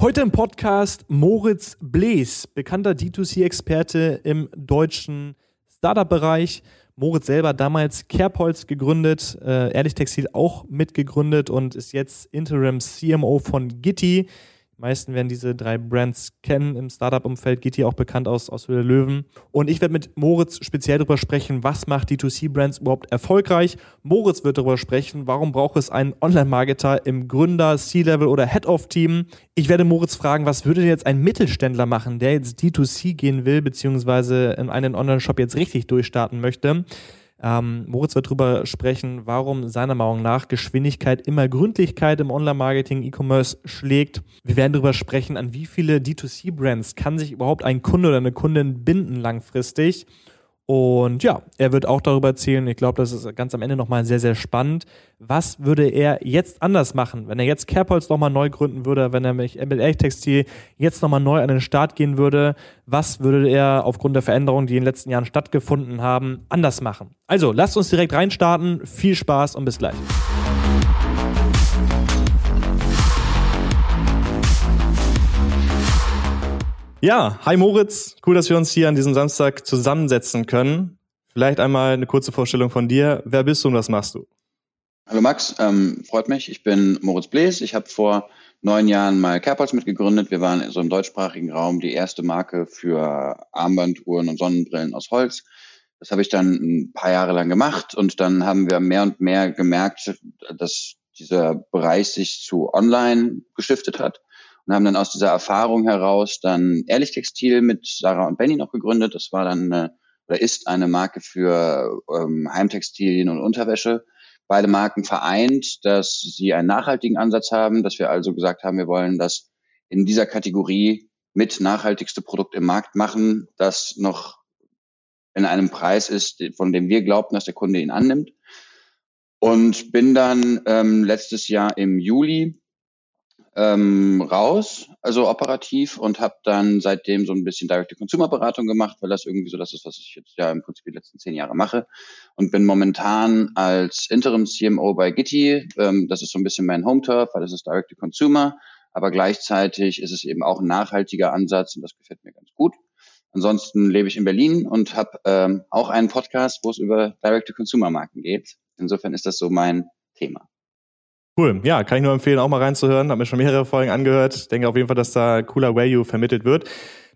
Heute im Podcast Moritz Blees, bekannter D2C-Experte im deutschen Startup-Bereich. Moritz selber damals Kerbholz gegründet, äh, Ehrlich Textil auch mitgegründet und ist jetzt Interim CMO von Gitti. Meisten werden diese drei Brands kennen im Startup-Umfeld, geht hier auch bekannt aus, aus Höhle Löwen. Und ich werde mit Moritz speziell darüber sprechen, was macht D2C-Brands überhaupt erfolgreich. Moritz wird darüber sprechen, warum braucht es einen Online-Marketer im Gründer, C-Level oder Head-of-Team. Ich werde Moritz fragen, was würde jetzt ein Mittelständler machen, der jetzt D2C gehen will, beziehungsweise in einen Online-Shop jetzt richtig durchstarten möchte. Ähm, Moritz wird darüber sprechen, warum seiner Meinung nach Geschwindigkeit immer Gründlichkeit im Online-Marketing, E-Commerce schlägt. Wir werden darüber sprechen, an wie viele D2C-Brands kann sich überhaupt ein Kunde oder eine Kundin binden langfristig. Und ja, er wird auch darüber erzählen, ich glaube, das ist ganz am Ende nochmal sehr, sehr spannend. Was würde er jetzt anders machen, wenn er jetzt Kerbholz nochmal neu gründen würde, wenn er mit Elchtextil jetzt nochmal neu an den Start gehen würde? Was würde er aufgrund der Veränderungen, die in den letzten Jahren stattgefunden haben, anders machen? Also, lasst uns direkt reinstarten. Viel Spaß und bis gleich. Ja, hi Moritz, cool, dass wir uns hier an diesem Samstag zusammensetzen können. Vielleicht einmal eine kurze Vorstellung von dir. Wer bist du und was machst du? Hallo Max, ähm, freut mich. Ich bin Moritz Blees. Ich habe vor neun Jahren mal Kerbholz mitgegründet. Wir waren in so einem deutschsprachigen Raum die erste Marke für Armbanduhren und Sonnenbrillen aus Holz. Das habe ich dann ein paar Jahre lang gemacht und dann haben wir mehr und mehr gemerkt, dass dieser Bereich sich zu online geschiftet hat und haben dann aus dieser Erfahrung heraus dann Ehrlich Textil mit Sarah und Benny noch gegründet. Das war dann eine, oder ist eine Marke für ähm, Heimtextilien und Unterwäsche. Beide Marken vereint, dass sie einen nachhaltigen Ansatz haben, dass wir also gesagt haben, wir wollen das in dieser Kategorie mit nachhaltigste Produkt im Markt machen, das noch in einem Preis ist, von dem wir glaubten, dass der Kunde ihn annimmt. Und bin dann ähm, letztes Jahr im Juli ähm, raus, also operativ und habe dann seitdem so ein bisschen Direct-to-Consumer-Beratung gemacht, weil das irgendwie so das ist, was ich jetzt ja im Prinzip die letzten zehn Jahre mache und bin momentan als Interim-CMO bei Gitti. Ähm, das ist so ein bisschen mein Home-Turf, weil das ist Direct-to-Consumer, aber gleichzeitig ist es eben auch ein nachhaltiger Ansatz und das gefällt mir ganz gut. Ansonsten lebe ich in Berlin und habe ähm, auch einen Podcast, wo es über Direct-to-Consumer-Marken geht. Insofern ist das so mein Thema. Cool. Ja, kann ich nur empfehlen, auch mal reinzuhören. Hab mir schon mehrere Folgen angehört. Denke auf jeden Fall, dass da cooler Value vermittelt wird.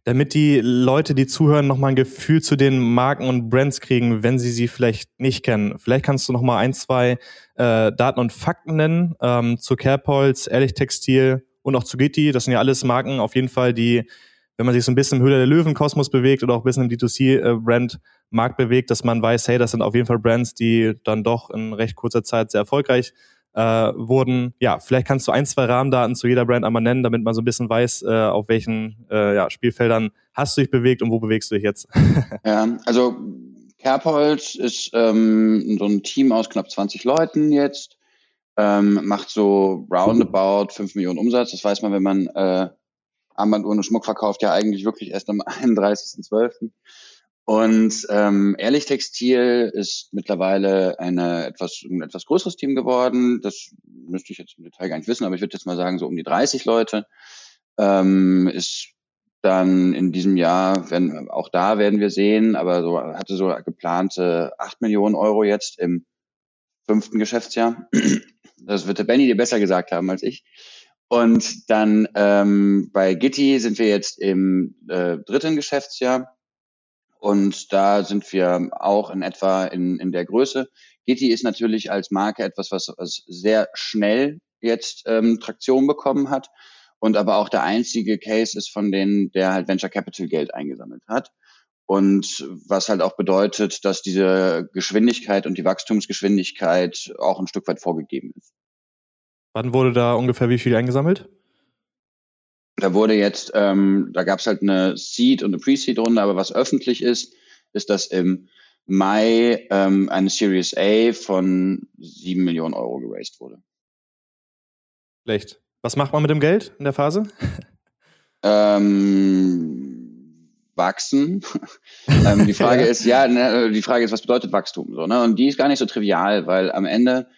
Damit die Leute, die zuhören, nochmal ein Gefühl zu den Marken und Brands kriegen, wenn sie sie vielleicht nicht kennen. Vielleicht kannst du nochmal ein, zwei äh, Daten und Fakten nennen ähm, zu Kerbholz, Ehrlich Textil und auch zu Gitti. Das sind ja alles Marken auf jeden Fall, die, wenn man sich so ein bisschen im Höhle der Löwen-Kosmos bewegt oder auch ein bisschen im D2C-Brand-Markt äh, bewegt, dass man weiß, hey, das sind auf jeden Fall Brands, die dann doch in recht kurzer Zeit sehr erfolgreich äh, wurden. Ja, vielleicht kannst du ein, zwei Rahmendaten zu jeder Brand einmal nennen, damit man so ein bisschen weiß, äh, auf welchen äh, ja, Spielfeldern hast du dich bewegt und wo bewegst du dich jetzt? ja, also Kerbholz ist ähm, so ein Team aus knapp 20 Leuten jetzt, ähm, macht so roundabout 5 Millionen Umsatz. Das weiß man, wenn man äh, Armbanduhren und Schmuck verkauft, ja eigentlich wirklich erst am 31.12. Und ähm, Ehrlich Textil ist mittlerweile eine etwas, ein etwas größeres Team geworden. Das müsste ich jetzt im Detail gar nicht wissen, aber ich würde jetzt mal sagen, so um die 30 Leute. Ähm, ist dann in diesem Jahr, wenn, auch da werden wir sehen, aber so hatte so geplante 8 Millionen Euro jetzt im fünften Geschäftsjahr. Das wird der Benny dir besser gesagt haben als ich. Und dann ähm, bei Gitti sind wir jetzt im äh, dritten Geschäftsjahr und da sind wir auch in etwa in, in der Größe. Gitti ist natürlich als Marke etwas, was, was sehr schnell jetzt ähm, Traktion bekommen hat und aber auch der einzige Case ist von denen, der halt Venture Capital Geld eingesammelt hat. Und was halt auch bedeutet, dass diese Geschwindigkeit und die Wachstumsgeschwindigkeit auch ein Stück weit vorgegeben ist. Wann wurde da ungefähr wie viel eingesammelt? Da wurde jetzt, ähm, da gab es halt eine Seed und eine Pre-Seed-Runde, aber was öffentlich ist, ist, dass im Mai ähm, eine Series A von sieben Millionen Euro geraced wurde. Schlecht. Was macht man mit dem Geld in der Phase? Ähm, wachsen. ähm, die Frage ist, ja, ne, die Frage ist, was bedeutet Wachstum? So, ne? Und die ist gar nicht so trivial, weil am Ende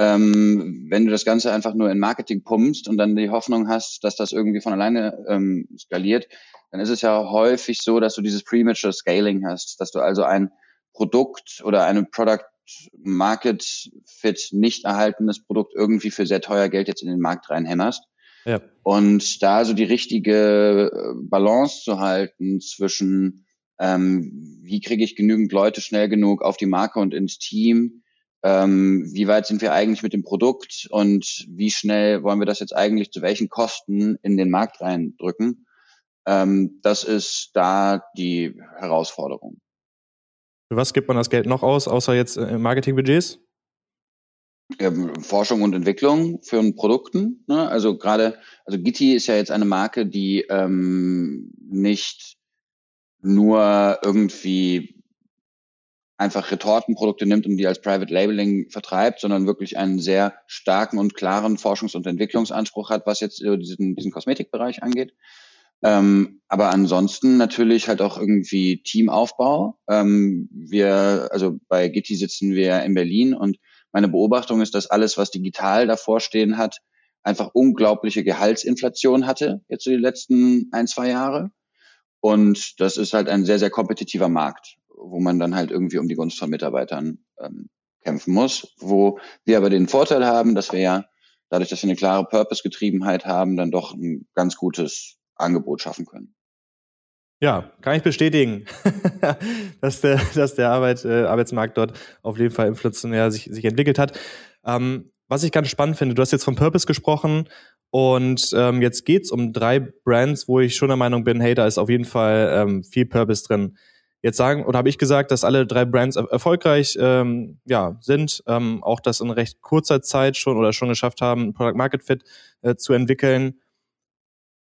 ähm, wenn du das Ganze einfach nur in Marketing pumpst und dann die Hoffnung hast, dass das irgendwie von alleine ähm, skaliert, dann ist es ja häufig so, dass du dieses Premature Scaling hast, dass du also ein Produkt oder eine Product Market Fit nicht erhaltenes Produkt irgendwie für sehr teuer Geld jetzt in den Markt reinhämmerst. Ja. Und da so die richtige äh, Balance zu halten zwischen ähm, wie kriege ich genügend Leute schnell genug auf die Marke und ins Team, ähm, wie weit sind wir eigentlich mit dem Produkt und wie schnell wollen wir das jetzt eigentlich zu welchen Kosten in den Markt reindrücken. Ähm, das ist da die Herausforderung. Für was gibt man das Geld noch aus, außer jetzt äh, Marketingbudgets? Ähm, Forschung und Entwicklung für Produkten. Ne? Also gerade, also Gitti ist ja jetzt eine Marke, die ähm, nicht nur irgendwie einfach Retortenprodukte nimmt und die als Private Labeling vertreibt, sondern wirklich einen sehr starken und klaren Forschungs- und Entwicklungsanspruch hat, was jetzt diesen, diesen Kosmetikbereich angeht. Ähm, aber ansonsten natürlich halt auch irgendwie Teamaufbau. Ähm, wir, also bei Gitti sitzen wir in Berlin und meine Beobachtung ist, dass alles, was digital davor stehen hat, einfach unglaubliche Gehaltsinflation hatte, jetzt so die letzten ein, zwei Jahre. Und das ist halt ein sehr, sehr kompetitiver Markt wo man dann halt irgendwie um die Gunst von Mitarbeitern ähm, kämpfen muss. Wo wir aber den Vorteil haben, dass wir ja dadurch, dass wir eine klare Purpose-Getriebenheit haben, dann doch ein ganz gutes Angebot schaffen können. Ja, kann ich bestätigen, dass der, dass der Arbeit, äh, Arbeitsmarkt dort auf jeden Fall inflationär sich, sich entwickelt hat. Ähm, was ich ganz spannend finde, du hast jetzt vom Purpose gesprochen und ähm, jetzt geht's um drei Brands, wo ich schon der Meinung bin, hey, da ist auf jeden Fall ähm, viel Purpose drin jetzt sagen, oder habe ich gesagt, dass alle drei Brands er erfolgreich ähm, ja, sind, ähm, auch das in recht kurzer Zeit schon oder schon geschafft haben, Product Market Fit äh, zu entwickeln.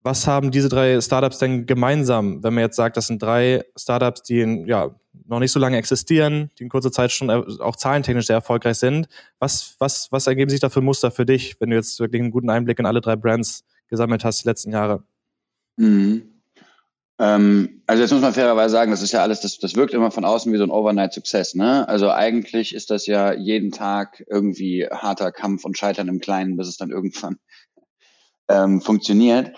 Was haben diese drei Startups denn gemeinsam, wenn man jetzt sagt, das sind drei Startups, die in, ja, noch nicht so lange existieren, die in kurzer Zeit schon äh, auch zahlentechnisch sehr erfolgreich sind? Was, was, was ergeben sich da für Muster für dich, wenn du jetzt wirklich einen guten Einblick in alle drei Brands gesammelt hast die letzten Jahre? Mhm. Ähm, also jetzt muss man fairerweise sagen, das ist ja alles, das, das wirkt immer von außen wie so ein Overnight-Success. Ne? Also eigentlich ist das ja jeden Tag irgendwie harter Kampf und Scheitern im Kleinen, bis es dann irgendwann ähm, funktioniert.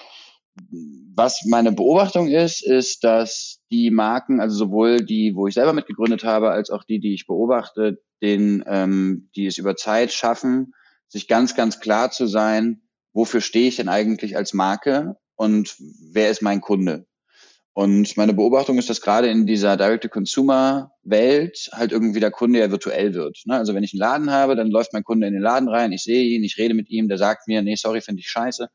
Was meine Beobachtung ist, ist, dass die Marken, also sowohl die, wo ich selber mitgegründet habe, als auch die, die ich beobachte, den, ähm, die es über Zeit schaffen, sich ganz, ganz klar zu sein, wofür stehe ich denn eigentlich als Marke und wer ist mein Kunde? Und meine Beobachtung ist, dass gerade in dieser Direct-to-Consumer-Welt halt irgendwie der Kunde ja virtuell wird. Ne? Also wenn ich einen Laden habe, dann läuft mein Kunde in den Laden rein, ich sehe ihn, ich rede mit ihm, der sagt mir, nee, sorry, finde ich scheiße.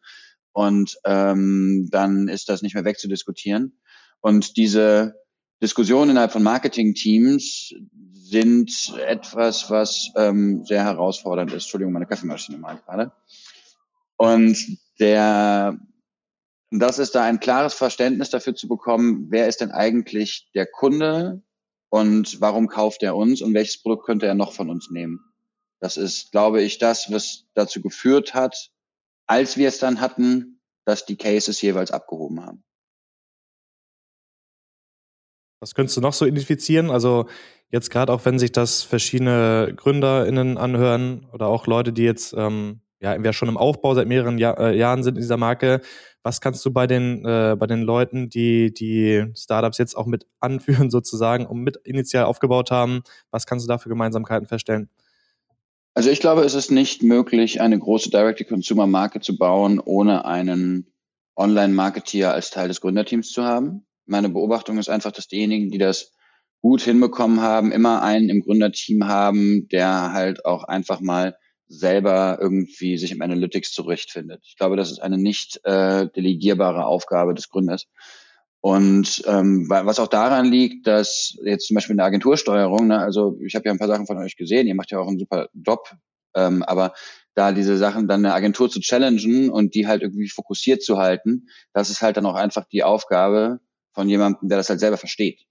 Und ähm, dann ist das nicht mehr wegzudiskutieren. Und diese Diskussionen innerhalb von Marketing-Teams sind etwas, was ähm, sehr herausfordernd ist. Entschuldigung, meine Kaffeemaschine mal gerade. Und der und das ist da ein klares Verständnis dafür zu bekommen, wer ist denn eigentlich der Kunde und warum kauft er uns und welches Produkt könnte er noch von uns nehmen. Das ist, glaube ich, das, was dazu geführt hat, als wir es dann hatten, dass die Cases jeweils abgehoben haben. Was könntest du noch so identifizieren? Also jetzt gerade auch, wenn sich das verschiedene GründerInnen anhören oder auch Leute, die jetzt ähm, ja entweder schon im Aufbau seit mehreren Jahr, äh, Jahren sind in dieser Marke, was kannst du bei den, äh, bei den Leuten, die die Startups jetzt auch mit anführen sozusagen und mit initial aufgebaut haben, was kannst du da für Gemeinsamkeiten feststellen? Also ich glaube, es ist nicht möglich, eine große Direct-to-Consumer-Marke zu bauen, ohne einen Online-Marketeer als Teil des Gründerteams zu haben. Meine Beobachtung ist einfach, dass diejenigen, die das gut hinbekommen haben, immer einen im Gründerteam haben, der halt auch einfach mal selber irgendwie sich im Analytics zurechtfindet. Ich glaube, das ist eine nicht äh, delegierbare Aufgabe des Gründers. Und ähm, was auch daran liegt, dass jetzt zum Beispiel in der Agentursteuerung, ne, also ich habe ja ein paar Sachen von euch gesehen, ihr macht ja auch einen super Job, ähm, aber da diese Sachen dann eine Agentur zu challengen und die halt irgendwie fokussiert zu halten, das ist halt dann auch einfach die Aufgabe von jemandem, der das halt selber versteht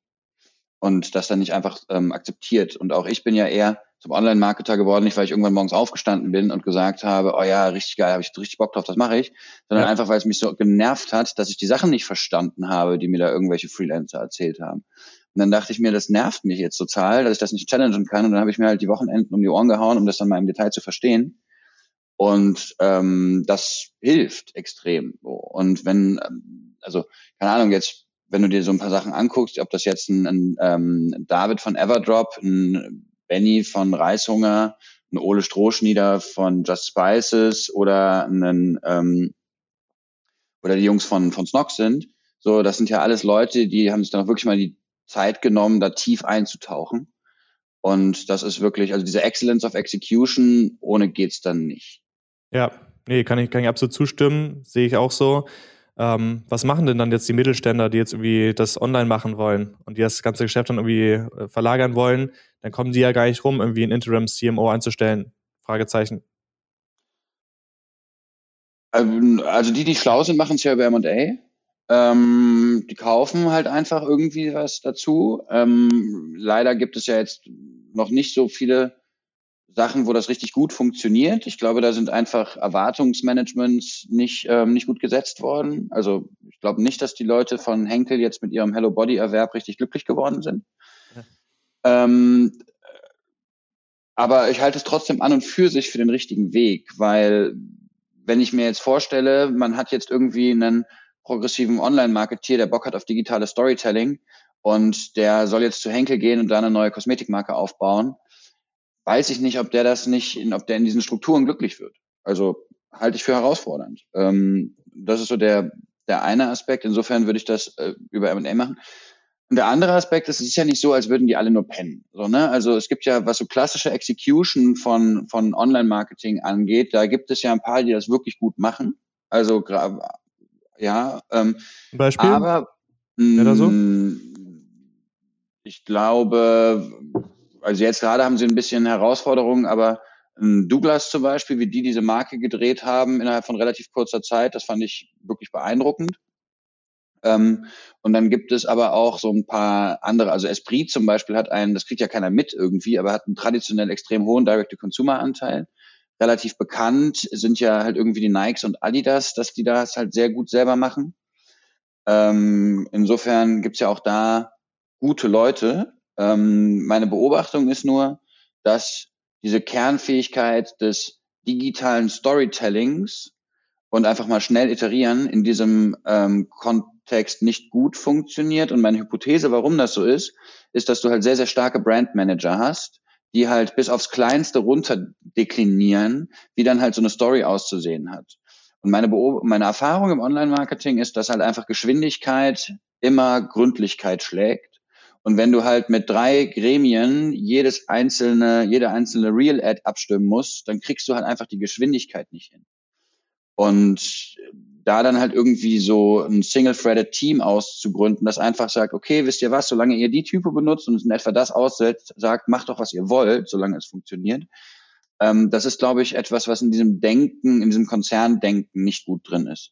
und das dann nicht einfach ähm, akzeptiert. Und auch ich bin ja eher zum Online-Marketer geworden, nicht weil ich irgendwann morgens aufgestanden bin und gesagt habe, oh ja, richtig geil, habe ich richtig Bock drauf, das mache ich, sondern ja. einfach, weil es mich so genervt hat, dass ich die Sachen nicht verstanden habe, die mir da irgendwelche Freelancer erzählt haben. Und dann dachte ich mir, das nervt mich jetzt total, dass ich das nicht challengen kann. Und dann habe ich mir halt die Wochenenden um die Ohren gehauen, um das dann mal im Detail zu verstehen. Und ähm, das hilft extrem. Und wenn, ähm, also, keine Ahnung, jetzt, wenn du dir so ein paar Sachen anguckst, ob das jetzt ein, ein ähm, David von Everdrop, ein Benny von Reishunger, ein Ole Strohschnieder von Just Spices oder einen ähm, oder die Jungs von, von Snox sind, so, das sind ja alles Leute, die haben sich dann auch wirklich mal die Zeit genommen, da tief einzutauchen. Und das ist wirklich, also diese Excellence of Execution, ohne geht's dann nicht. Ja, nee, kann ich, kann ich absolut zustimmen, sehe ich auch so. Ähm, was machen denn dann jetzt die Mittelständler, die jetzt irgendwie das online machen wollen und die das ganze Geschäft dann irgendwie äh, verlagern wollen? Dann kommen die ja gar nicht rum, irgendwie ein Interim CMO einzustellen. Fragezeichen. Ähm, also die, die schlau sind, machen es ja über M&A. Ähm, die kaufen halt einfach irgendwie was dazu. Ähm, leider gibt es ja jetzt noch nicht so viele Sachen, wo das richtig gut funktioniert. Ich glaube, da sind einfach Erwartungsmanagements nicht, ähm, nicht gut gesetzt worden. Also ich glaube nicht, dass die Leute von Henkel jetzt mit ihrem Hello Body Erwerb richtig glücklich geworden sind. Ähm, aber ich halte es trotzdem an und für sich für den richtigen Weg, weil wenn ich mir jetzt vorstelle, man hat jetzt irgendwie einen progressiven Online-Marketier, der Bock hat auf digitales Storytelling und der soll jetzt zu Henkel gehen und da eine neue Kosmetikmarke aufbauen, weiß ich nicht, ob der das nicht, ob der in diesen Strukturen glücklich wird. Also halte ich für herausfordernd. Ähm, das ist so der, der eine Aspekt. Insofern würde ich das äh, über M&A machen. Und der andere Aspekt ist, es ist ja nicht so, als würden die alle nur pennen. So, ne? Also es gibt ja, was so klassische Execution von, von Online-Marketing angeht, da gibt es ja ein paar, die das wirklich gut machen. Also ja. Ähm, Beispiel? Aber mh, so? ich glaube, also jetzt gerade haben sie ein bisschen Herausforderungen, aber Douglas zum Beispiel, wie die diese Marke gedreht haben innerhalb von relativ kurzer Zeit, das fand ich wirklich beeindruckend. Ähm, und dann gibt es aber auch so ein paar andere, also Esprit zum Beispiel hat einen, das kriegt ja keiner mit irgendwie, aber hat einen traditionell extrem hohen Direct-to-Consumer-Anteil. Relativ bekannt sind ja halt irgendwie die Nikes und Adidas, dass die das halt sehr gut selber machen. Ähm, insofern gibt's ja auch da gute Leute, ähm, meine Beobachtung ist nur, dass diese Kernfähigkeit des digitalen Storytellings und einfach mal schnell iterieren in diesem ähm, Kontext nicht gut funktioniert. Und meine Hypothese, warum das so ist, ist, dass du halt sehr, sehr starke Brandmanager hast, die halt bis aufs Kleinste runterdeklinieren, wie dann halt so eine Story auszusehen hat. Und meine, Beob meine Erfahrung im Online-Marketing ist, dass halt einfach Geschwindigkeit immer Gründlichkeit schlägt und wenn du halt mit drei Gremien jedes einzelne, jede einzelne Real Ad abstimmen musst, dann kriegst du halt einfach die Geschwindigkeit nicht hin. Und da dann halt irgendwie so ein Single-Threaded Team auszugründen, das einfach sagt, okay, wisst ihr was, solange ihr die Type benutzt und in etwa das aussetzt, sagt, macht doch, was ihr wollt, solange es funktioniert. Ähm, das ist, glaube ich, etwas, was in diesem Denken, in diesem Konzerndenken nicht gut drin ist.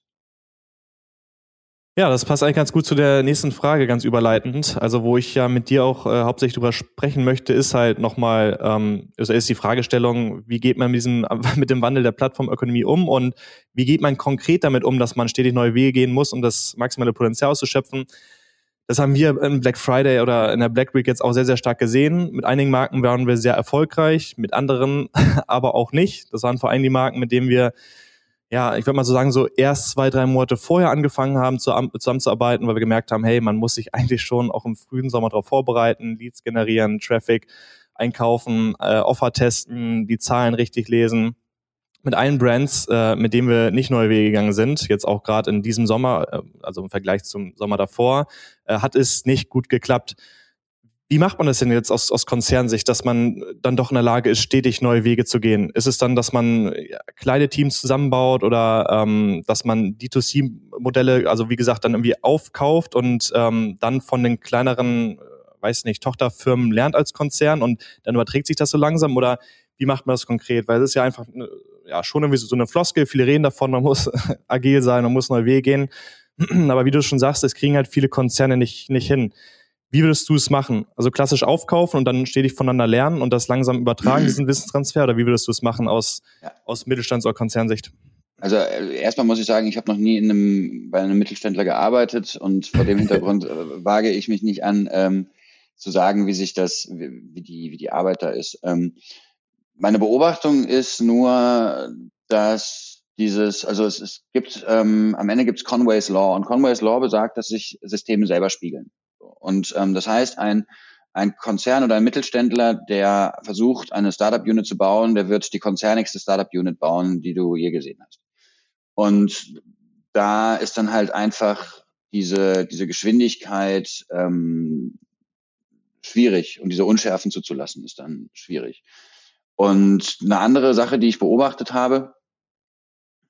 Ja, das passt eigentlich ganz gut zu der nächsten Frage, ganz überleitend. Also wo ich ja mit dir auch äh, hauptsächlich drüber sprechen möchte, ist halt nochmal, ähm, also ist die Fragestellung, wie geht man mit, diesem, mit dem Wandel der Plattformökonomie um und wie geht man konkret damit um, dass man stetig neue Wege gehen muss, um das maximale Potenzial auszuschöpfen. Das haben wir im Black Friday oder in der Black Week jetzt auch sehr, sehr stark gesehen. Mit einigen Marken waren wir sehr erfolgreich, mit anderen aber auch nicht. Das waren vor allem die Marken, mit denen wir ja, ich würde mal so sagen, so erst zwei, drei Monate vorher angefangen haben, zusammenzuarbeiten, weil wir gemerkt haben, hey, man muss sich eigentlich schon auch im frühen Sommer darauf vorbereiten, Leads generieren, Traffic einkaufen, äh, Offer testen, die Zahlen richtig lesen. Mit allen Brands, äh, mit denen wir nicht neue Wege gegangen sind, jetzt auch gerade in diesem Sommer, äh, also im Vergleich zum Sommer davor, äh, hat es nicht gut geklappt. Wie macht man das denn jetzt aus, aus Konzernsicht, dass man dann doch in der Lage ist, stetig neue Wege zu gehen? Ist es dann, dass man kleine Teams zusammenbaut oder ähm, dass man D2C-Modelle, also wie gesagt, dann irgendwie aufkauft und ähm, dann von den kleineren, äh, weiß nicht, Tochterfirmen lernt als Konzern und dann überträgt sich das so langsam oder wie macht man das konkret? Weil es ist ja einfach ja schon irgendwie so eine Floskel, viele reden davon, man muss agil sein, man muss neue Wege gehen. Aber wie du schon sagst, das kriegen halt viele Konzerne nicht, nicht hin. Wie würdest du es machen? Also klassisch aufkaufen und dann stetig voneinander lernen und das langsam übertragen, diesen Wissenstransfer? Oder wie würdest du es machen aus, ja. aus Mittelstands- oder Konzernsicht? Also äh, erstmal muss ich sagen, ich habe noch nie in einem, bei einem Mittelständler gearbeitet und vor dem Hintergrund äh, wage ich mich nicht an, ähm, zu sagen, wie sich das, wie, wie, die, wie die Arbeit da ist. Ähm, meine Beobachtung ist nur, dass dieses, also es, es gibt, ähm, am Ende gibt es Conway's Law und Conway's Law besagt, dass sich Systeme selber spiegeln. Und ähm, das heißt, ein, ein Konzern oder ein Mittelständler, der versucht, eine Startup-Unit zu bauen, der wird die konzernigste Startup-Unit bauen, die du je gesehen hast. Und da ist dann halt einfach diese, diese Geschwindigkeit ähm, schwierig und diese Unschärfen zuzulassen ist dann schwierig. Und eine andere Sache, die ich beobachtet habe,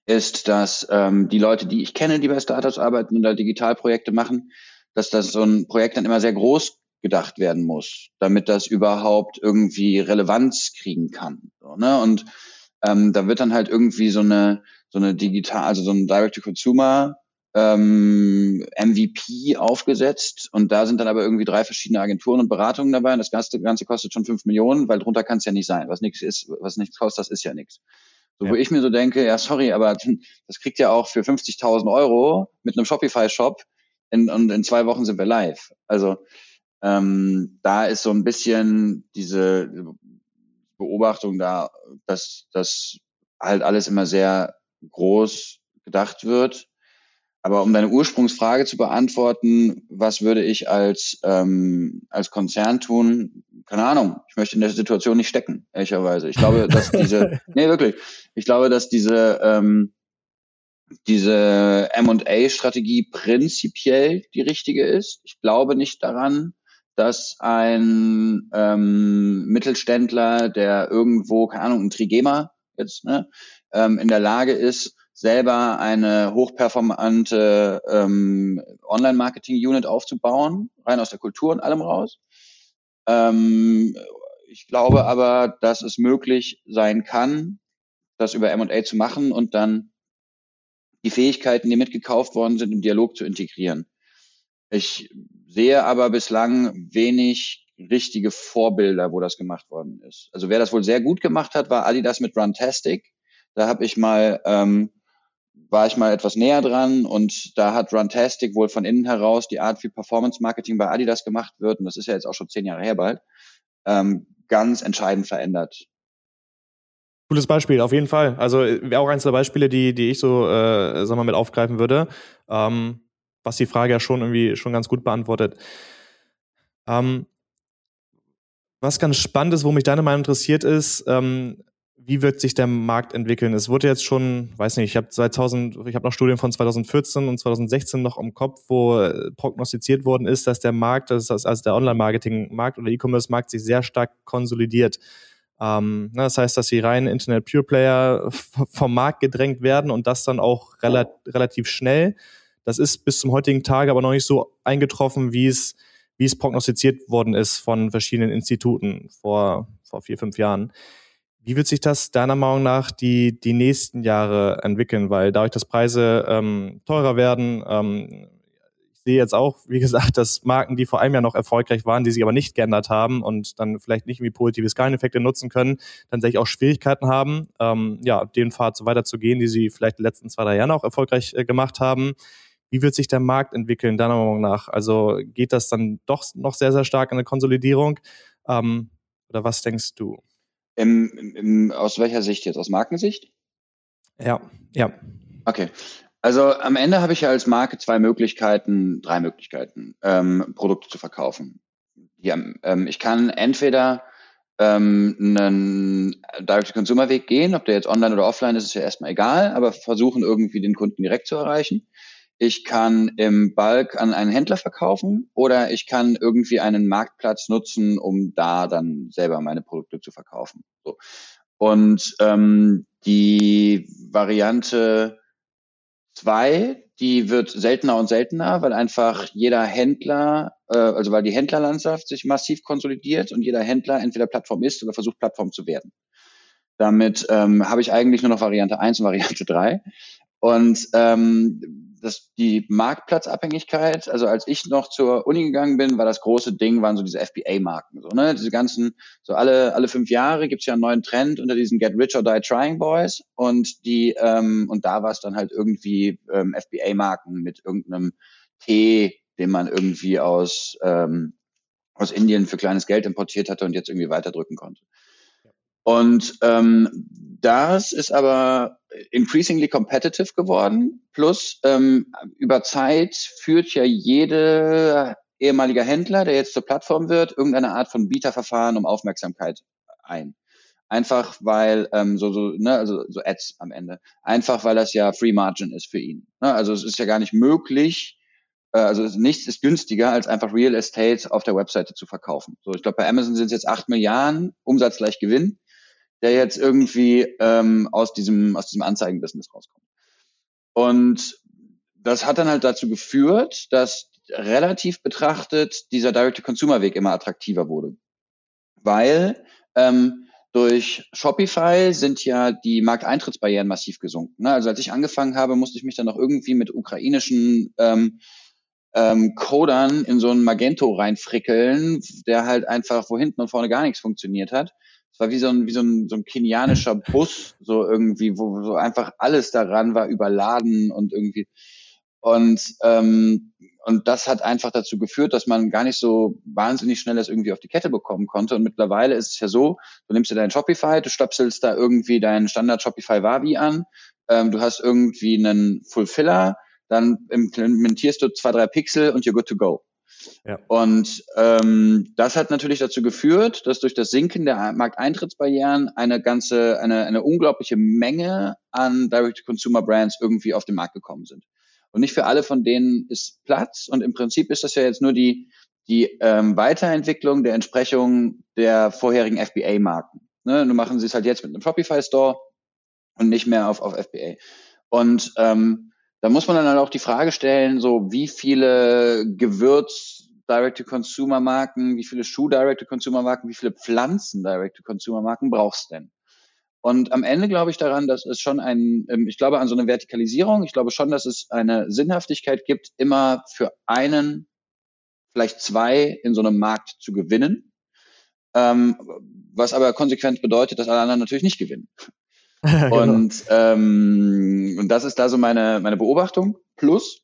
ist, dass ähm, die Leute, die ich kenne, die bei Startups arbeiten oder Digitalprojekte machen, dass das so ein Projekt dann immer sehr groß gedacht werden muss, damit das überhaupt irgendwie Relevanz kriegen kann. So, ne? Und ähm, da wird dann halt irgendwie so eine so eine digital, also so ein Direct-to-Consumer ähm, MVP aufgesetzt und da sind dann aber irgendwie drei verschiedene Agenturen und Beratungen dabei und das Ganze, Ganze kostet schon fünf Millionen, weil drunter kann es ja nicht sein. Was nichts ist, was nichts kostet, das ist ja nichts. So, ja. wo ich mir so denke, ja, sorry, aber das kriegt ja auch für 50.000 Euro mit einem Shopify-Shop in, und in zwei Wochen sind wir live. Also ähm, da ist so ein bisschen diese Beobachtung da, dass das halt alles immer sehr groß gedacht wird aber um deine Ursprungsfrage zu beantworten, was würde ich als, ähm, als Konzern tun? Keine Ahnung. Ich möchte in der Situation nicht stecken, ehrlicherweise. Ich glaube, dass diese, nee, wirklich. Ich glaube, dass diese, ähm, diese M&A-Strategie prinzipiell die richtige ist. Ich glaube nicht daran, dass ein ähm, Mittelständler, der irgendwo, keine Ahnung, ein Trigema jetzt, ne, ähm, in der Lage ist, selber eine hochperformante ähm, Online-Marketing-Unit aufzubauen, rein aus der Kultur und allem raus. Ähm, ich glaube aber, dass es möglich sein kann, das über M&A zu machen und dann die Fähigkeiten, die mitgekauft worden sind, im Dialog zu integrieren. Ich sehe aber bislang wenig richtige Vorbilder, wo das gemacht worden ist. Also wer das wohl sehr gut gemacht hat, war Adidas mit Runtastic. Da habe ich mal ähm, war ich mal etwas näher dran und da hat Runtastic wohl von innen heraus die Art, wie Performance Marketing bei Adidas gemacht wird, und das ist ja jetzt auch schon zehn Jahre her bald, ähm, ganz entscheidend verändert. Cooles Beispiel, auf jeden Fall. Also wäre auch eins der Beispiele, die, die ich so, äh, sag mal, mit aufgreifen würde, ähm, was die Frage ja schon irgendwie schon ganz gut beantwortet. Ähm, was ganz spannend ist, wo mich deine Meinung interessiert ist, ähm, wie wird sich der Markt entwickeln? Es wurde jetzt schon, weiß nicht, ich habe 2000, ich habe noch Studien von 2014 und 2016 noch im Kopf, wo äh, prognostiziert worden ist, dass der Markt, also der Online-Marketing-Markt oder E-Commerce-Markt sich sehr stark konsolidiert. Ähm, ne, das heißt, dass die reinen Internet-Pure-Player vom Markt gedrängt werden und das dann auch rela relativ schnell. Das ist bis zum heutigen Tage aber noch nicht so eingetroffen, wie es, wie es prognostiziert worden ist von verschiedenen Instituten vor, vor vier, fünf Jahren. Wie wird sich das deiner Meinung nach die, die nächsten Jahre entwickeln? Weil dadurch, dass Preise ähm, teurer werden, ähm, sehe jetzt auch, wie gesagt, dass Marken, die vor einem Jahr noch erfolgreich waren, die sich aber nicht geändert haben und dann vielleicht nicht wie positive Skaleneffekte nutzen können, dann sehe ich auch Schwierigkeiten haben, ähm, ja, den Pfad so weiterzugehen, die sie vielleicht die letzten zwei, drei Jahre auch erfolgreich äh, gemacht haben. Wie wird sich der Markt entwickeln, deiner Meinung nach? Also geht das dann doch noch sehr, sehr stark in eine Konsolidierung? Ähm, oder was denkst du? Im, im, aus welcher Sicht jetzt? Aus Markensicht? Ja, ja. Okay. Also am Ende habe ich ja als Marke zwei Möglichkeiten, drei Möglichkeiten, ähm, Produkte zu verkaufen. Ja, ähm, ich kann entweder ähm, einen Direct-to-Consumer-Weg gehen, ob der jetzt online oder offline ist, ist ja erstmal egal, aber versuchen irgendwie den Kunden direkt zu erreichen ich kann im Bulk an einen Händler verkaufen oder ich kann irgendwie einen Marktplatz nutzen, um da dann selber meine Produkte zu verkaufen. So. Und ähm, die Variante zwei, die wird seltener und seltener, weil einfach jeder Händler, äh, also weil die Händlerlandschaft sich massiv konsolidiert und jeder Händler entweder Plattform ist oder versucht Plattform zu werden. Damit ähm, habe ich eigentlich nur noch Variante eins und Variante drei Und ähm, das, die Marktplatzabhängigkeit, also als ich noch zur Uni gegangen bin, war das große Ding, waren so diese FBA-Marken. So, ne? Diese ganzen, so alle, alle fünf Jahre gibt's ja einen neuen Trend unter diesen Get Rich or Die Trying Boys. Und die, ähm, und da war es dann halt irgendwie ähm, FBA-Marken mit irgendeinem Tee, den man irgendwie aus, ähm, aus Indien für kleines Geld importiert hatte und jetzt irgendwie weiterdrücken konnte. Und ähm, das ist aber increasingly competitive geworden. Plus ähm, über Zeit führt ja jede ehemaliger Händler, der jetzt zur Plattform wird, irgendeine Art von Bieterverfahren um Aufmerksamkeit ein. Einfach weil ähm, so so ne also so Ads am Ende. Einfach weil das ja Free Margin ist für ihn. Ne? Also es ist ja gar nicht möglich. Äh, also nichts ist günstiger als einfach Real Estate auf der Webseite zu verkaufen. So ich glaube bei Amazon sind es jetzt acht Milliarden Umsatz gleich Gewinn der jetzt irgendwie ähm, aus diesem aus diesem Anzeigenbusiness rauskommt. Und das hat dann halt dazu geführt, dass relativ betrachtet dieser Direct-to-Consumer-Weg immer attraktiver wurde, weil ähm, durch Shopify sind ja die Markteintrittsbarrieren massiv gesunken. Ne? Also als ich angefangen habe, musste ich mich dann noch irgendwie mit ukrainischen ähm, ähm, Codern in so einen Magento reinfrickeln, der halt einfach, wo hinten und vorne gar nichts funktioniert hat. Es war wie so ein, wie so ein, so ein kenianischer Bus, so irgendwie, wo so einfach alles daran war überladen und irgendwie. Und, ähm, und das hat einfach dazu geführt, dass man gar nicht so wahnsinnig schnell das irgendwie auf die Kette bekommen konnte. Und mittlerweile ist es ja so, du nimmst dir dein Shopify, du stöpselst da irgendwie deinen Standard Shopify Wavi an, ähm, du hast irgendwie einen Fulfiller, dann implementierst du zwei, drei Pixel und you're good to go. Ja. Und ähm, das hat natürlich dazu geführt, dass durch das Sinken der Markteintrittsbarrieren eine ganze, eine, eine unglaubliche Menge an Direct-to-Consumer-Brands irgendwie auf den Markt gekommen sind. Und nicht für alle von denen ist Platz. Und im Prinzip ist das ja jetzt nur die, die ähm, Weiterentwicklung der Entsprechung der vorherigen FBA-Marken. Ne? Nur machen sie es halt jetzt mit einem Shopify-Store und nicht mehr auf, auf FBA. Und ähm, da muss man dann halt auch die Frage stellen, so wie viele Gewürz Direct-to-Consumer-Marken, wie viele Schuh Direct-to-Consumer-Marken, wie viele Pflanzen Direct-to-Consumer-Marken brauchst denn? Und am Ende glaube ich daran, dass es schon ein, ähm, ich glaube an so eine Vertikalisierung, ich glaube schon, dass es eine Sinnhaftigkeit gibt, immer für einen, vielleicht zwei in so einem Markt zu gewinnen. Ähm, was aber konsequent bedeutet, dass alle anderen natürlich nicht gewinnen. genau. Und, ähm, und das ist da so meine, meine Beobachtung. Plus,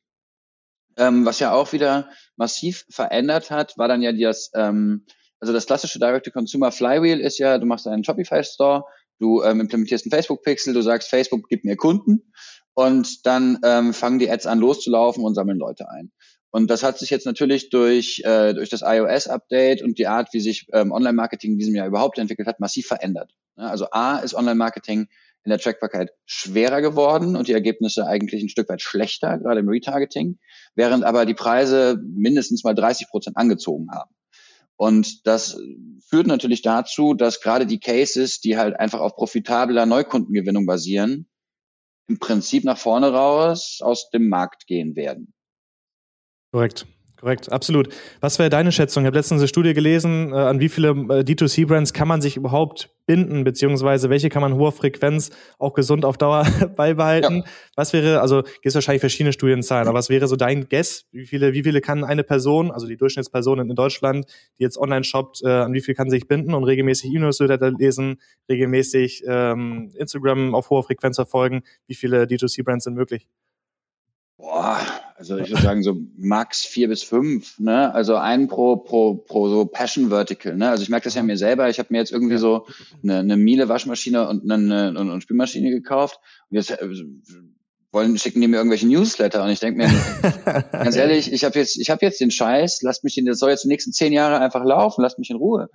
ähm, was ja auch wieder massiv verändert hat, war dann ja das, ähm, also das klassische Direct-to-Consumer Flywheel ist ja, du machst einen Shopify-Store, du ähm, implementierst einen Facebook-Pixel, du sagst, Facebook gibt mir Kunden und dann ähm, fangen die Ads an loszulaufen und sammeln Leute ein. Und das hat sich jetzt natürlich durch, äh, durch das iOS-Update und die Art, wie sich ähm, Online-Marketing in diesem Jahr überhaupt entwickelt hat, massiv verändert. Also A ist Online-Marketing in der Trackbarkeit schwerer geworden und die Ergebnisse eigentlich ein Stück weit schlechter, gerade im Retargeting, während aber die Preise mindestens mal 30 Prozent angezogen haben. Und das führt natürlich dazu, dass gerade die Cases, die halt einfach auf profitabler Neukundengewinnung basieren, im Prinzip nach vorne raus aus dem Markt gehen werden. Korrekt. Korrekt, absolut. Was wäre deine Schätzung? Ich habe letztens eine Studie gelesen, äh, an wie viele äh, D2C-Brands kann man sich überhaupt binden, beziehungsweise welche kann man hoher Frequenz auch gesund auf Dauer beibehalten? Ja. Was wäre, also gibt wahrscheinlich verschiedene Studienzahlen, aber was wäre so dein Guess? Wie viele, wie viele kann eine Person, also die Durchschnittsperson in Deutschland, die jetzt online shoppt, äh, an wie viel kann sie sich binden und regelmäßig E-Newsletter lesen, regelmäßig ähm, Instagram auf hoher Frequenz verfolgen? Wie viele D2C-Brands sind möglich? Boah, also ich würde sagen so max vier bis fünf, ne? Also ein pro pro pro so Passion Vertical, ne? Also ich merke das ja mir selber. Ich habe mir jetzt irgendwie so eine, eine Miele Waschmaschine und eine, eine, eine Spülmaschine gekauft und jetzt äh, wollen schicken die mir irgendwelche Newsletter und ich denke mir ganz ehrlich, ich habe jetzt ich habe jetzt den Scheiß, lasst mich den das soll jetzt die nächsten zehn Jahre einfach laufen, lasst mich in Ruhe.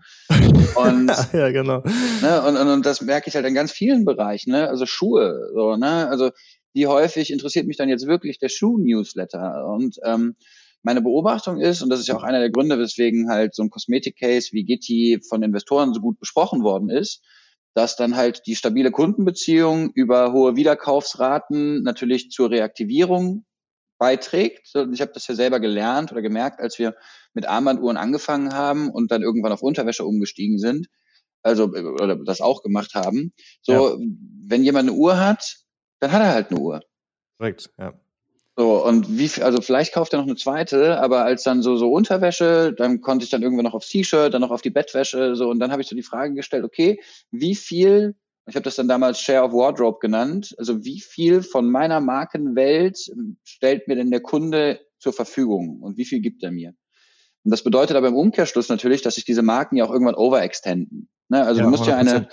Und ja genau. Ne, und, und, und das merke ich halt in ganz vielen Bereichen, ne? Also Schuhe, so ne? Also wie häufig interessiert mich dann jetzt wirklich der Schuh-Newsletter? Und ähm, meine Beobachtung ist, und das ist ja auch einer der Gründe, weswegen halt so ein Kosmetik-Case wie Gitti von Investoren so gut besprochen worden ist, dass dann halt die stabile Kundenbeziehung über hohe Wiederkaufsraten natürlich zur Reaktivierung beiträgt. Ich habe das ja selber gelernt oder gemerkt, als wir mit Armbanduhren angefangen haben und dann irgendwann auf Unterwäsche umgestiegen sind, also oder das auch gemacht haben. So, ja. wenn jemand eine Uhr hat, dann hat er halt eine Uhr. Korrekt, ja. So, und wie, also vielleicht kauft er noch eine zweite, aber als dann so, so Unterwäsche, dann konnte ich dann irgendwann noch aufs T-Shirt, dann noch auf die Bettwäsche, so, und dann habe ich so die Frage gestellt, okay, wie viel, ich habe das dann damals Share of Wardrobe genannt, also wie viel von meiner Markenwelt stellt mir denn der Kunde zur Verfügung und wie viel gibt er mir? Und das bedeutet aber im Umkehrschluss natürlich, dass sich diese Marken ja auch irgendwann overextenden. Ne? Also ja, du musst ja eine,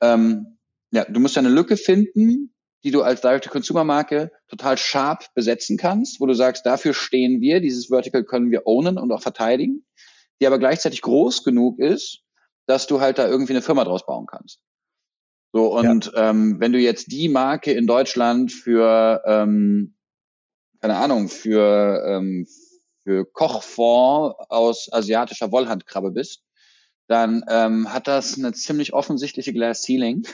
ähm, ja, du musst ja eine Lücke finden, die du als Direct-to-Consumer-Marke total sharp besetzen kannst, wo du sagst, dafür stehen wir, dieses Vertical können wir ownen und auch verteidigen, die aber gleichzeitig groß genug ist, dass du halt da irgendwie eine Firma draus bauen kannst. So, und ja. ähm, wenn du jetzt die Marke in Deutschland für, ähm, keine Ahnung, für, ähm, für Kochfond aus asiatischer Wollhandkrabbe bist, dann ähm, hat das eine ziemlich offensichtliche Glass Ceiling.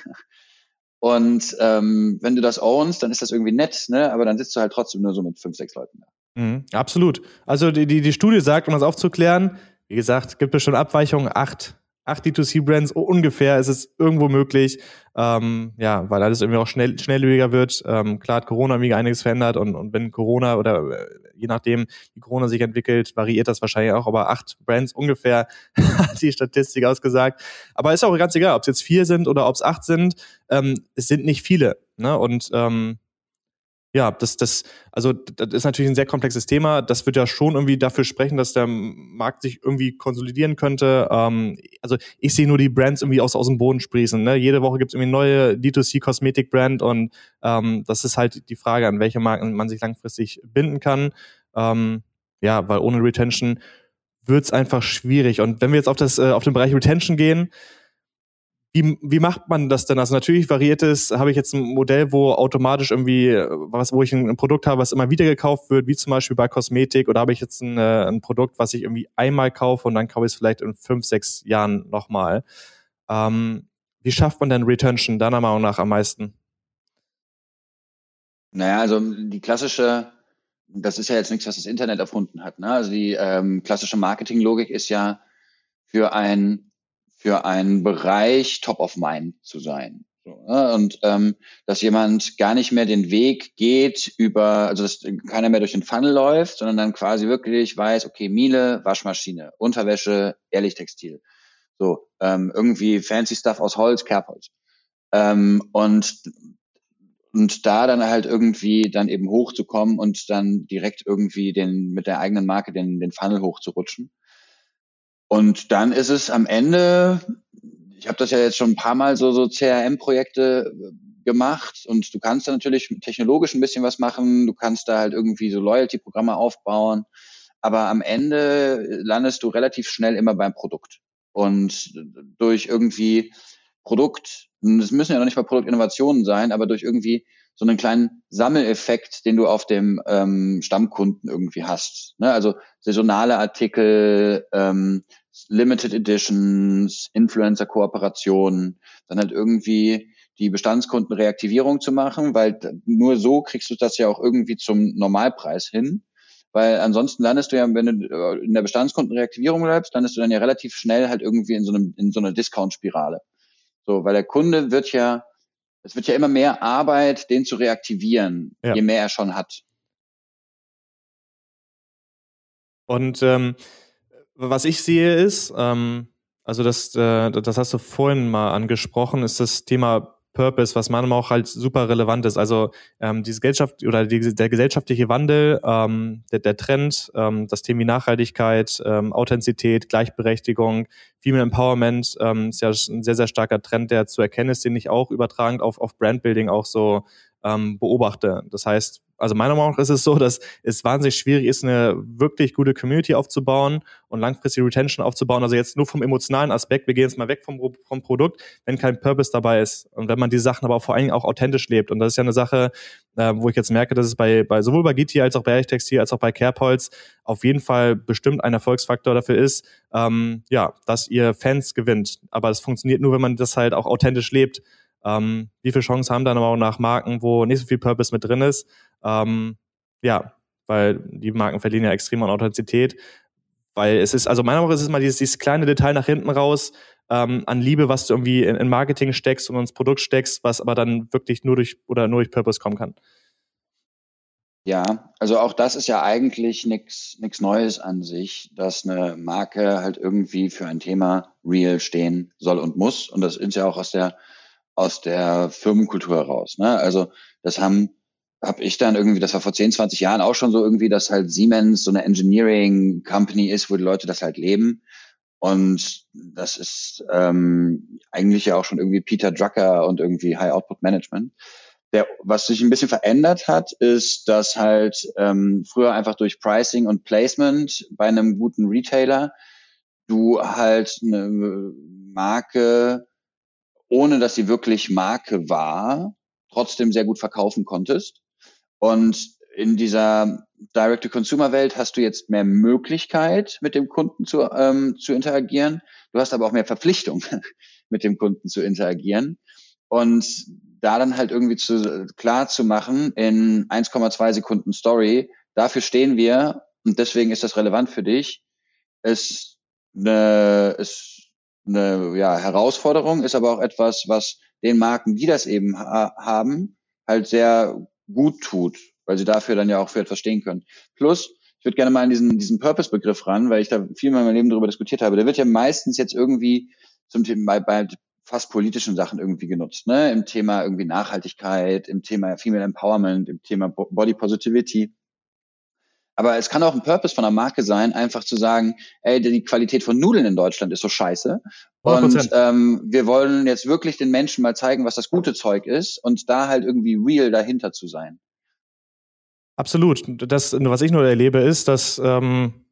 Und ähm, wenn du das ownst, dann ist das irgendwie nett, ne? aber dann sitzt du halt trotzdem nur so mit fünf, sechs Leuten da. Mhm, absolut. Also die, die, die Studie sagt, um das aufzuklären, wie gesagt, gibt es schon Abweichungen, acht acht D2C-Brands ungefähr ist es irgendwo möglich, ähm, ja, weil alles irgendwie auch schnell, schnelllebiger wird. Ähm, klar hat Corona irgendwie einiges verändert und, und wenn Corona oder äh, je nachdem, wie Corona sich entwickelt, variiert das wahrscheinlich auch, aber acht Brands ungefähr hat die Statistik ausgesagt. Aber ist auch ganz egal, ob es jetzt vier sind oder ob es acht sind, ähm, es sind nicht viele. Ne? Und ähm, ja, das, das, also das ist natürlich ein sehr komplexes Thema. Das wird ja schon irgendwie dafür sprechen, dass der Markt sich irgendwie konsolidieren könnte. Ähm, also ich sehe nur die Brands irgendwie aus, aus dem Boden sprießen. Ne? Jede Woche gibt es irgendwie neue D2C-Kosmetik-Brand und ähm, das ist halt die Frage, an welche Marken man sich langfristig binden kann. Ähm, ja, weil ohne Retention wird es einfach schwierig. Und wenn wir jetzt auf, das, äh, auf den Bereich Retention gehen, wie, wie macht man das denn? Also natürlich variiert es, habe ich jetzt ein Modell, wo automatisch irgendwie, was, wo ich ein, ein, Produkt habe, was immer wieder gekauft wird, wie zum Beispiel bei Kosmetik, oder habe ich jetzt ein, äh, ein Produkt, was ich irgendwie einmal kaufe und dann kaufe ich es vielleicht in fünf, sechs Jahren nochmal. Ähm, wie schafft man denn Retention deiner Meinung nach am meisten? Naja, also die klassische, das ist ja jetzt nichts, was das Internet erfunden hat. Ne? Also die ähm, klassische Marketinglogik ist ja für ein für einen Bereich top of mind zu sein. So, ne? Und ähm, dass jemand gar nicht mehr den Weg geht über, also dass keiner mehr durch den Funnel läuft, sondern dann quasi wirklich weiß, okay, Miele, Waschmaschine, Unterwäsche, ehrlich Textil. So, ähm, irgendwie fancy Stuff aus Holz, Kerbholz. Ähm, und und da dann halt irgendwie dann eben hochzukommen und dann direkt irgendwie den mit der eigenen Marke den den Funnel hochzurutschen. Und dann ist es am Ende, ich habe das ja jetzt schon ein paar Mal so, so CRM-Projekte äh, gemacht. Und du kannst da natürlich technologisch ein bisschen was machen, du kannst da halt irgendwie so Loyalty-Programme aufbauen, aber am Ende landest du relativ schnell immer beim Produkt. Und durch irgendwie Produkt, das müssen ja noch nicht mal Produktinnovationen sein, aber durch irgendwie so einen kleinen Sammeleffekt, den du auf dem ähm, Stammkunden irgendwie hast. Ne? Also saisonale Artikel, ähm, Limited Editions, Influencer-Kooperationen, dann halt irgendwie die Bestandskundenreaktivierung zu machen, weil nur so kriegst du das ja auch irgendwie zum Normalpreis hin. Weil ansonsten landest du ja, wenn du äh, in der Bestandskundenreaktivierung bleibst, landest du dann ja relativ schnell halt irgendwie in so einem, in so einer Discount-Spirale. So, weil der Kunde wird ja es wird ja immer mehr Arbeit, den zu reaktivieren, ja. je mehr er schon hat. Und ähm, was ich sehe ist, ähm, also das, äh, das hast du vorhin mal angesprochen, ist das Thema Purpose, was manchmal auch halt super relevant ist. Also ähm, diese Gesellschaft oder die, der gesellschaftliche Wandel, ähm, der, der Trend, ähm, das Thema Nachhaltigkeit, ähm, Authentizität, Gleichberechtigung, Female Empowerment ähm, ist ja ein sehr, sehr starker Trend, der zu erkennen ist, den ich auch übertragend auf, auf Brandbuilding auch so ähm, beobachte. Das heißt, also meiner Meinung nach ist es so, dass es wahnsinnig schwierig ist, eine wirklich gute Community aufzubauen und langfristige Retention aufzubauen. Also jetzt nur vom emotionalen Aspekt, wir gehen jetzt mal weg vom, vom Produkt, wenn kein Purpose dabei ist und wenn man diese Sachen aber vor allen Dingen auch authentisch lebt. Und das ist ja eine Sache, äh, wo ich jetzt merke, dass es bei, bei sowohl bei GT als auch bei Textil als auch bei Carepols auf jeden Fall bestimmt ein Erfolgsfaktor dafür ist, ähm, ja, dass ihr Fans gewinnt. Aber das funktioniert nur, wenn man das halt auch authentisch lebt. Ähm, wie viele Chancen haben dann aber auch nach Marken, wo nicht so viel Purpose mit drin ist? Ähm, ja, weil die Marken verlieren ja extrem an Authentizität. Weil es ist, also meiner Meinung nach ist es mal dieses, dieses kleine Detail nach hinten raus, ähm, an Liebe, was du irgendwie in, in, Marketing steckst und ins Produkt steckst, was aber dann wirklich nur durch oder nur durch Purpose kommen kann. Ja, also auch das ist ja eigentlich nichts Neues an sich, dass eine Marke halt irgendwie für ein Thema real stehen soll und muss. Und das ist ja auch aus der aus der Firmenkultur heraus. Ne? Also das haben habe ich dann irgendwie, das war vor 10, 20 Jahren auch schon so irgendwie, dass halt Siemens so eine Engineering Company ist, wo die Leute das halt leben. Und das ist ähm, eigentlich ja auch schon irgendwie Peter Drucker und irgendwie High Output Management. der, was sich ein bisschen verändert hat, ist, dass halt ähm, früher einfach durch Pricing und Placement bei einem guten Retailer du halt eine Marke, ohne dass sie wirklich Marke war, trotzdem sehr gut verkaufen konntest. Und in dieser Direct-to-Consumer-Welt hast du jetzt mehr Möglichkeit, mit dem Kunden zu, ähm, zu interagieren. Du hast aber auch mehr Verpflichtung, mit dem Kunden zu interagieren. Und da dann halt irgendwie zu, klar zu machen in 1,2 Sekunden Story, dafür stehen wir und deswegen ist das relevant für dich, ist eine, ist eine ja, Herausforderung, ist aber auch etwas, was den Marken, die das eben ha haben, halt sehr gut tut, weil sie dafür dann ja auch für etwas stehen können. Plus, ich würde gerne mal in diesen, diesen Purpose-Begriff ran, weil ich da viel in meinem Leben darüber diskutiert habe. Der wird ja meistens jetzt irgendwie zum Thema, bei, bei fast politischen Sachen irgendwie genutzt, ne? Im Thema irgendwie Nachhaltigkeit, im Thema Female Empowerment, im Thema Body Positivity. Aber es kann auch ein Purpose von einer Marke sein, einfach zu sagen, ey, die Qualität von Nudeln in Deutschland ist so scheiße. 100%. Und ähm, wir wollen jetzt wirklich den Menschen mal zeigen, was das gute Zeug ist und da halt irgendwie real dahinter zu sein. Absolut. Das, was ich nur erlebe, ist, dass, ähm,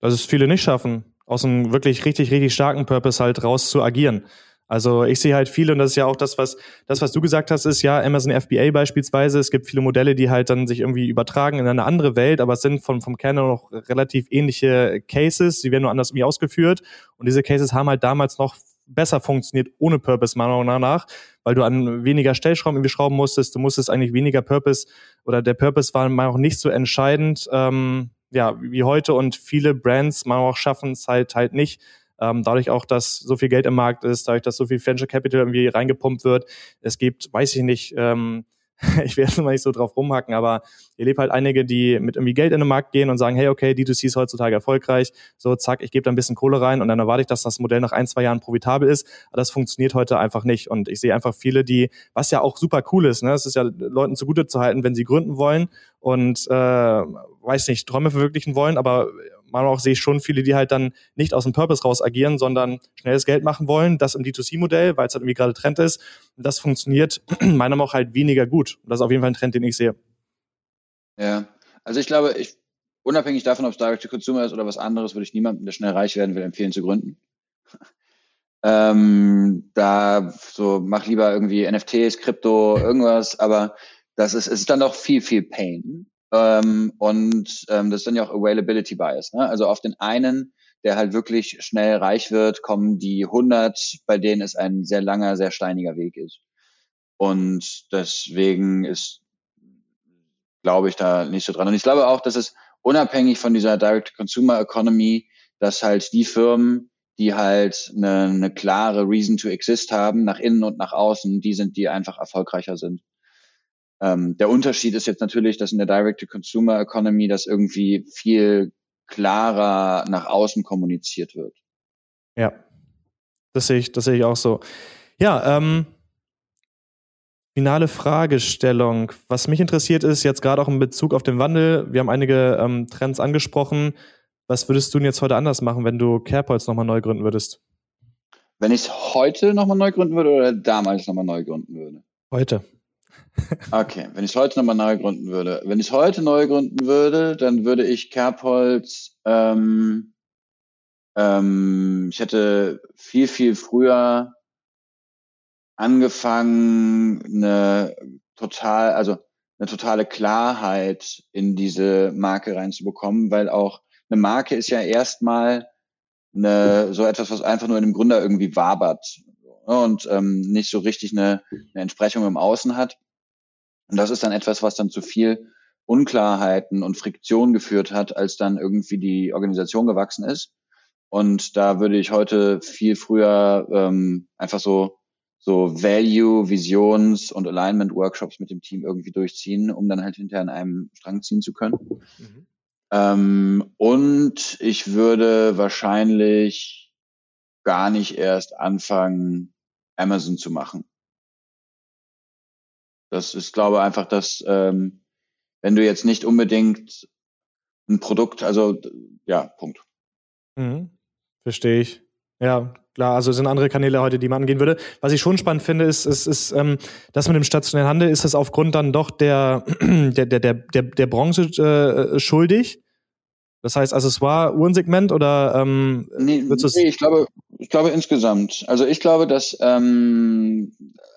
dass es viele nicht schaffen, aus einem wirklich richtig, richtig starken Purpose halt raus zu agieren. Also ich sehe halt viele, und das ist ja auch das, was das, was du gesagt hast, ist ja Amazon FBA beispielsweise. Es gibt viele Modelle, die halt dann sich irgendwie übertragen in eine andere Welt, aber es sind vom, vom Kern noch relativ ähnliche Cases. Sie werden nur anders irgendwie ausgeführt. Und diese Cases haben halt damals noch besser funktioniert ohne Purpose, meiner Meinung nach, weil du an weniger Stellschrauben irgendwie schrauben musstest. Du musstest eigentlich weniger Purpose oder der Purpose war mal auch nicht so entscheidend, ähm, ja, wie heute und viele Brands mal auch schaffen es halt halt nicht, ähm, dadurch auch, dass so viel Geld im Markt ist, dadurch, dass so viel Venture Capital irgendwie reingepumpt wird. Es gibt, weiß ich nicht, ähm, ich werde mal nicht so drauf rumhacken, aber ihr lebt halt einige, die mit irgendwie Geld in den Markt gehen und sagen, hey, okay, D2C ist heutzutage erfolgreich, so zack, ich gebe da ein bisschen Kohle rein und dann erwarte ich, dass das Modell nach ein, zwei Jahren profitabel ist. Aber das funktioniert heute einfach nicht. Und ich sehe einfach viele, die, was ja auch super cool ist, ne, es ist ja Leuten zugute zu halten, wenn sie gründen wollen und äh, weiß nicht, Träume verwirklichen wollen, aber manchmal auch sehe ich schon viele, die halt dann nicht aus dem Purpose raus agieren, sondern schnelles Geld machen wollen, das im D2C-Modell, weil es halt irgendwie gerade Trend ist. Und das funktioniert meiner Meinung nach halt weniger gut. Und das ist auf jeden Fall ein Trend, den ich sehe. Ja, also ich glaube, ich, unabhängig davon, ob es Direct-to-Consumer ist oder was anderes, würde ich niemandem, der schnell reich werden will, empfehlen zu gründen. ähm, da so mach lieber irgendwie NFTs, Krypto, irgendwas, aber das ist, ist dann doch viel, viel Pain. Ähm, und ähm, das ist dann ja auch Availability Bias. Ne? Also auf den einen, der halt wirklich schnell reich wird, kommen die 100, bei denen es ein sehr langer, sehr steiniger Weg ist. Und deswegen ist, glaube ich, da nicht so dran. Und ich glaube auch, dass es unabhängig von dieser Direct-Consumer-Economy, dass halt die Firmen, die halt eine, eine klare Reason to exist haben, nach innen und nach außen, die sind, die einfach erfolgreicher sind. Ähm, der Unterschied ist jetzt natürlich, dass in der Direct-to-Consumer-Economy das irgendwie viel klarer nach außen kommuniziert wird. Ja, das sehe ich, das sehe ich auch so. Ja, ähm, finale Fragestellung. Was mich interessiert ist, jetzt gerade auch in Bezug auf den Wandel, wir haben einige ähm, Trends angesprochen. Was würdest du denn jetzt heute anders machen, wenn du CarePoints nochmal neu gründen würdest? Wenn ich es heute nochmal neu gründen würde oder damals nochmal neu gründen würde? Heute. Okay, wenn ich heute nochmal neu gründen würde. Wenn ich heute neu gründen würde, dann würde ich Kerbholz, ähm, ähm, ich hätte viel, viel früher angefangen, eine total, also eine totale Klarheit in diese Marke reinzubekommen, weil auch eine Marke ist ja erstmal eine, so etwas, was einfach nur in dem Gründer irgendwie wabert und ähm, nicht so richtig eine, eine Entsprechung im Außen hat. Und das ist dann etwas, was dann zu viel Unklarheiten und Friktion geführt hat, als dann irgendwie die Organisation gewachsen ist. Und da würde ich heute viel früher ähm, einfach so so Value, Visions und Alignment Workshops mit dem Team irgendwie durchziehen, um dann halt hinterher an einem Strang ziehen zu können. Mhm. Ähm, und ich würde wahrscheinlich gar nicht erst anfangen, Amazon zu machen. Das ist, glaube ich, einfach, dass ähm, wenn du jetzt nicht unbedingt ein Produkt, also ja, Punkt. Mhm. Verstehe ich. Ja, klar, also es sind andere Kanäle heute, die man angehen würde. Was ich schon spannend finde, ist, ist, ist ähm, das mit dem stationären Handel, ist es aufgrund dann doch der, der, der, der, der, der Branche äh, schuldig? Das heißt, also es war Uhrensegment oder ähm, nee, nee, ich glaube, ich glaube insgesamt. Also ich glaube, dass ähm,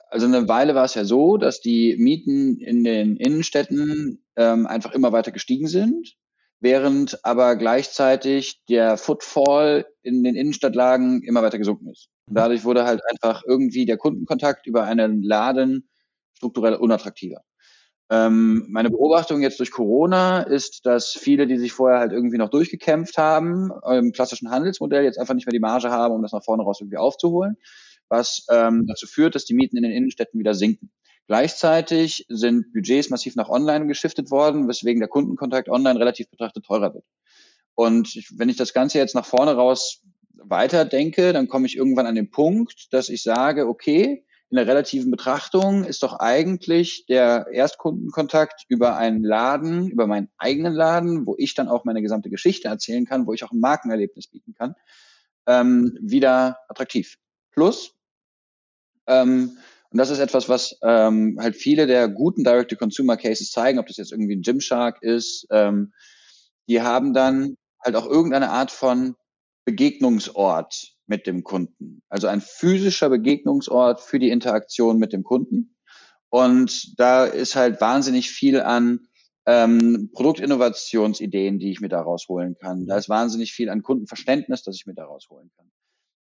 also eine Weile war es ja so, dass die Mieten in den Innenstädten ähm, einfach immer weiter gestiegen sind während aber gleichzeitig der Footfall in den Innenstadtlagen immer weiter gesunken ist. Und dadurch wurde halt einfach irgendwie der Kundenkontakt über einen Laden strukturell unattraktiver. Ähm, meine Beobachtung jetzt durch Corona ist, dass viele, die sich vorher halt irgendwie noch durchgekämpft haben, im klassischen Handelsmodell jetzt einfach nicht mehr die Marge haben, um das nach vorne raus irgendwie aufzuholen, was ähm, dazu führt, dass die Mieten in den Innenstädten wieder sinken. Gleichzeitig sind Budgets massiv nach online geschiftet worden, weswegen der Kundenkontakt online relativ betrachtet teurer wird. Und wenn ich das Ganze jetzt nach vorne raus weiterdenke, dann komme ich irgendwann an den Punkt, dass ich sage, okay, in der relativen Betrachtung ist doch eigentlich der Erstkundenkontakt über einen Laden, über meinen eigenen Laden, wo ich dann auch meine gesamte Geschichte erzählen kann, wo ich auch ein Markenerlebnis bieten kann, ähm, wieder attraktiv. Plus, ähm, und das ist etwas, was ähm, halt viele der guten Direct-to-Consumer-Cases zeigen, ob das jetzt irgendwie ein Gymshark ist. Ähm, die haben dann halt auch irgendeine Art von Begegnungsort mit dem Kunden. Also ein physischer Begegnungsort für die Interaktion mit dem Kunden. Und da ist halt wahnsinnig viel an ähm, Produktinnovationsideen, die ich mir daraus holen kann. Da ist wahnsinnig viel an Kundenverständnis, das ich mir daraus holen kann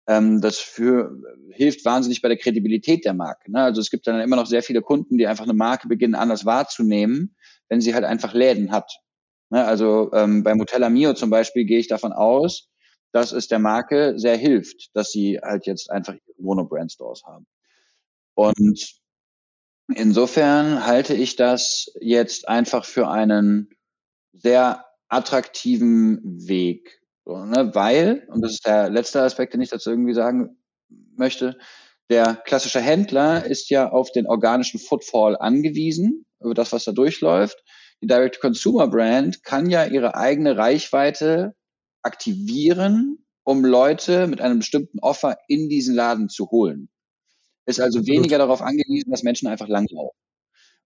ähm, das für, hilft wahnsinnig bei der Kredibilität der Marke. Ne? Also es gibt dann immer noch sehr viele Kunden, die einfach eine Marke beginnen anders wahrzunehmen, wenn sie halt einfach Läden hat. Ne? Also ähm, bei Motella Mio zum Beispiel gehe ich davon aus, dass es der Marke sehr hilft, dass sie halt jetzt einfach Mono-Brand-Stores haben. Und insofern halte ich das jetzt einfach für einen sehr attraktiven Weg, so, ne? Weil, und das ist der letzte Aspekt, den ich dazu irgendwie sagen möchte, der klassische Händler ist ja auf den organischen Footfall angewiesen, über das, was da durchläuft. Die Direct-to-Consumer-Brand kann ja ihre eigene Reichweite aktivieren, um Leute mit einem bestimmten Offer in diesen Laden zu holen. Ist also weniger darauf angewiesen, dass Menschen einfach langlaufen.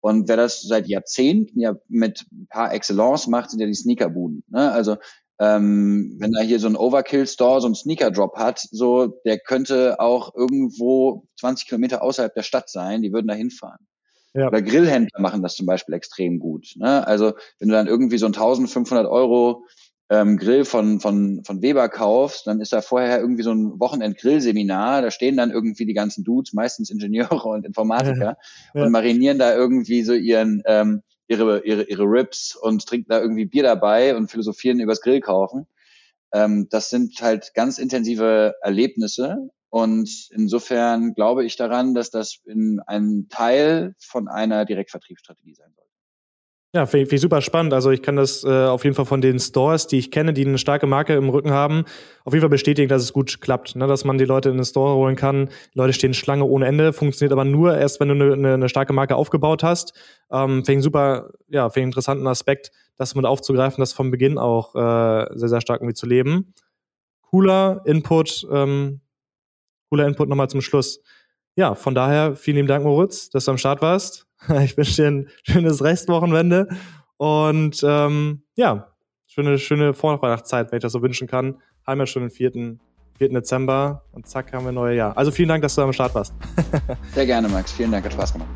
Und wer das seit Jahrzehnten ja mit par excellence macht, sind ja die Sneakerbuden. Ne? Also ähm, wenn er hier so ein Overkill-Store, so ein Sneaker-Drop hat, so, der könnte auch irgendwo 20 Kilometer außerhalb der Stadt sein, die würden da hinfahren. Ja. Oder Grillhändler machen das zum Beispiel extrem gut. Ne? Also wenn du dann irgendwie so ein 1500 Euro ähm, Grill von, von, von Weber kaufst, dann ist da vorher irgendwie so ein Wochenend-Grillseminar, da stehen dann irgendwie die ganzen Dudes, meistens Ingenieure und Informatiker ja. und marinieren da irgendwie so ihren ähm, ihre, ihre, ihre Rips und trinken da irgendwie Bier dabei und philosophieren übers Grill kaufen. Ähm, das sind halt ganz intensive Erlebnisse. Und insofern glaube ich daran, dass das in ein Teil von einer Direktvertriebsstrategie sein soll. Ja, finde ich super spannend. Also ich kann das äh, auf jeden Fall von den Stores, die ich kenne, die eine starke Marke im Rücken haben, auf jeden Fall bestätigen, dass es gut klappt. Ne? Dass man die Leute in den Store holen kann. Die Leute stehen Schlange ohne Ende, funktioniert aber nur erst, wenn du eine, eine, eine starke Marke aufgebaut hast. Ähm, finde ich super, ja, finde ich interessanten Aspekt, das mit aufzugreifen, das vom Beginn auch äh, sehr, sehr stark irgendwie zu leben. Cooler Input, ähm, cooler Input nochmal zum Schluss. Ja, von daher vielen lieben Dank, Moritz, dass du am Start warst. Ich wünsche dir ein schönes Restwochenende und ähm, ja, schöne, schöne Vorweihnachtszeit, wenn ich das so wünschen kann. Haben wir schon den 4. 4. Dezember und zack haben wir ein neues Jahr. Also vielen Dank, dass du am Start warst. Sehr gerne, Max. Vielen Dank, hat Spaß gemacht.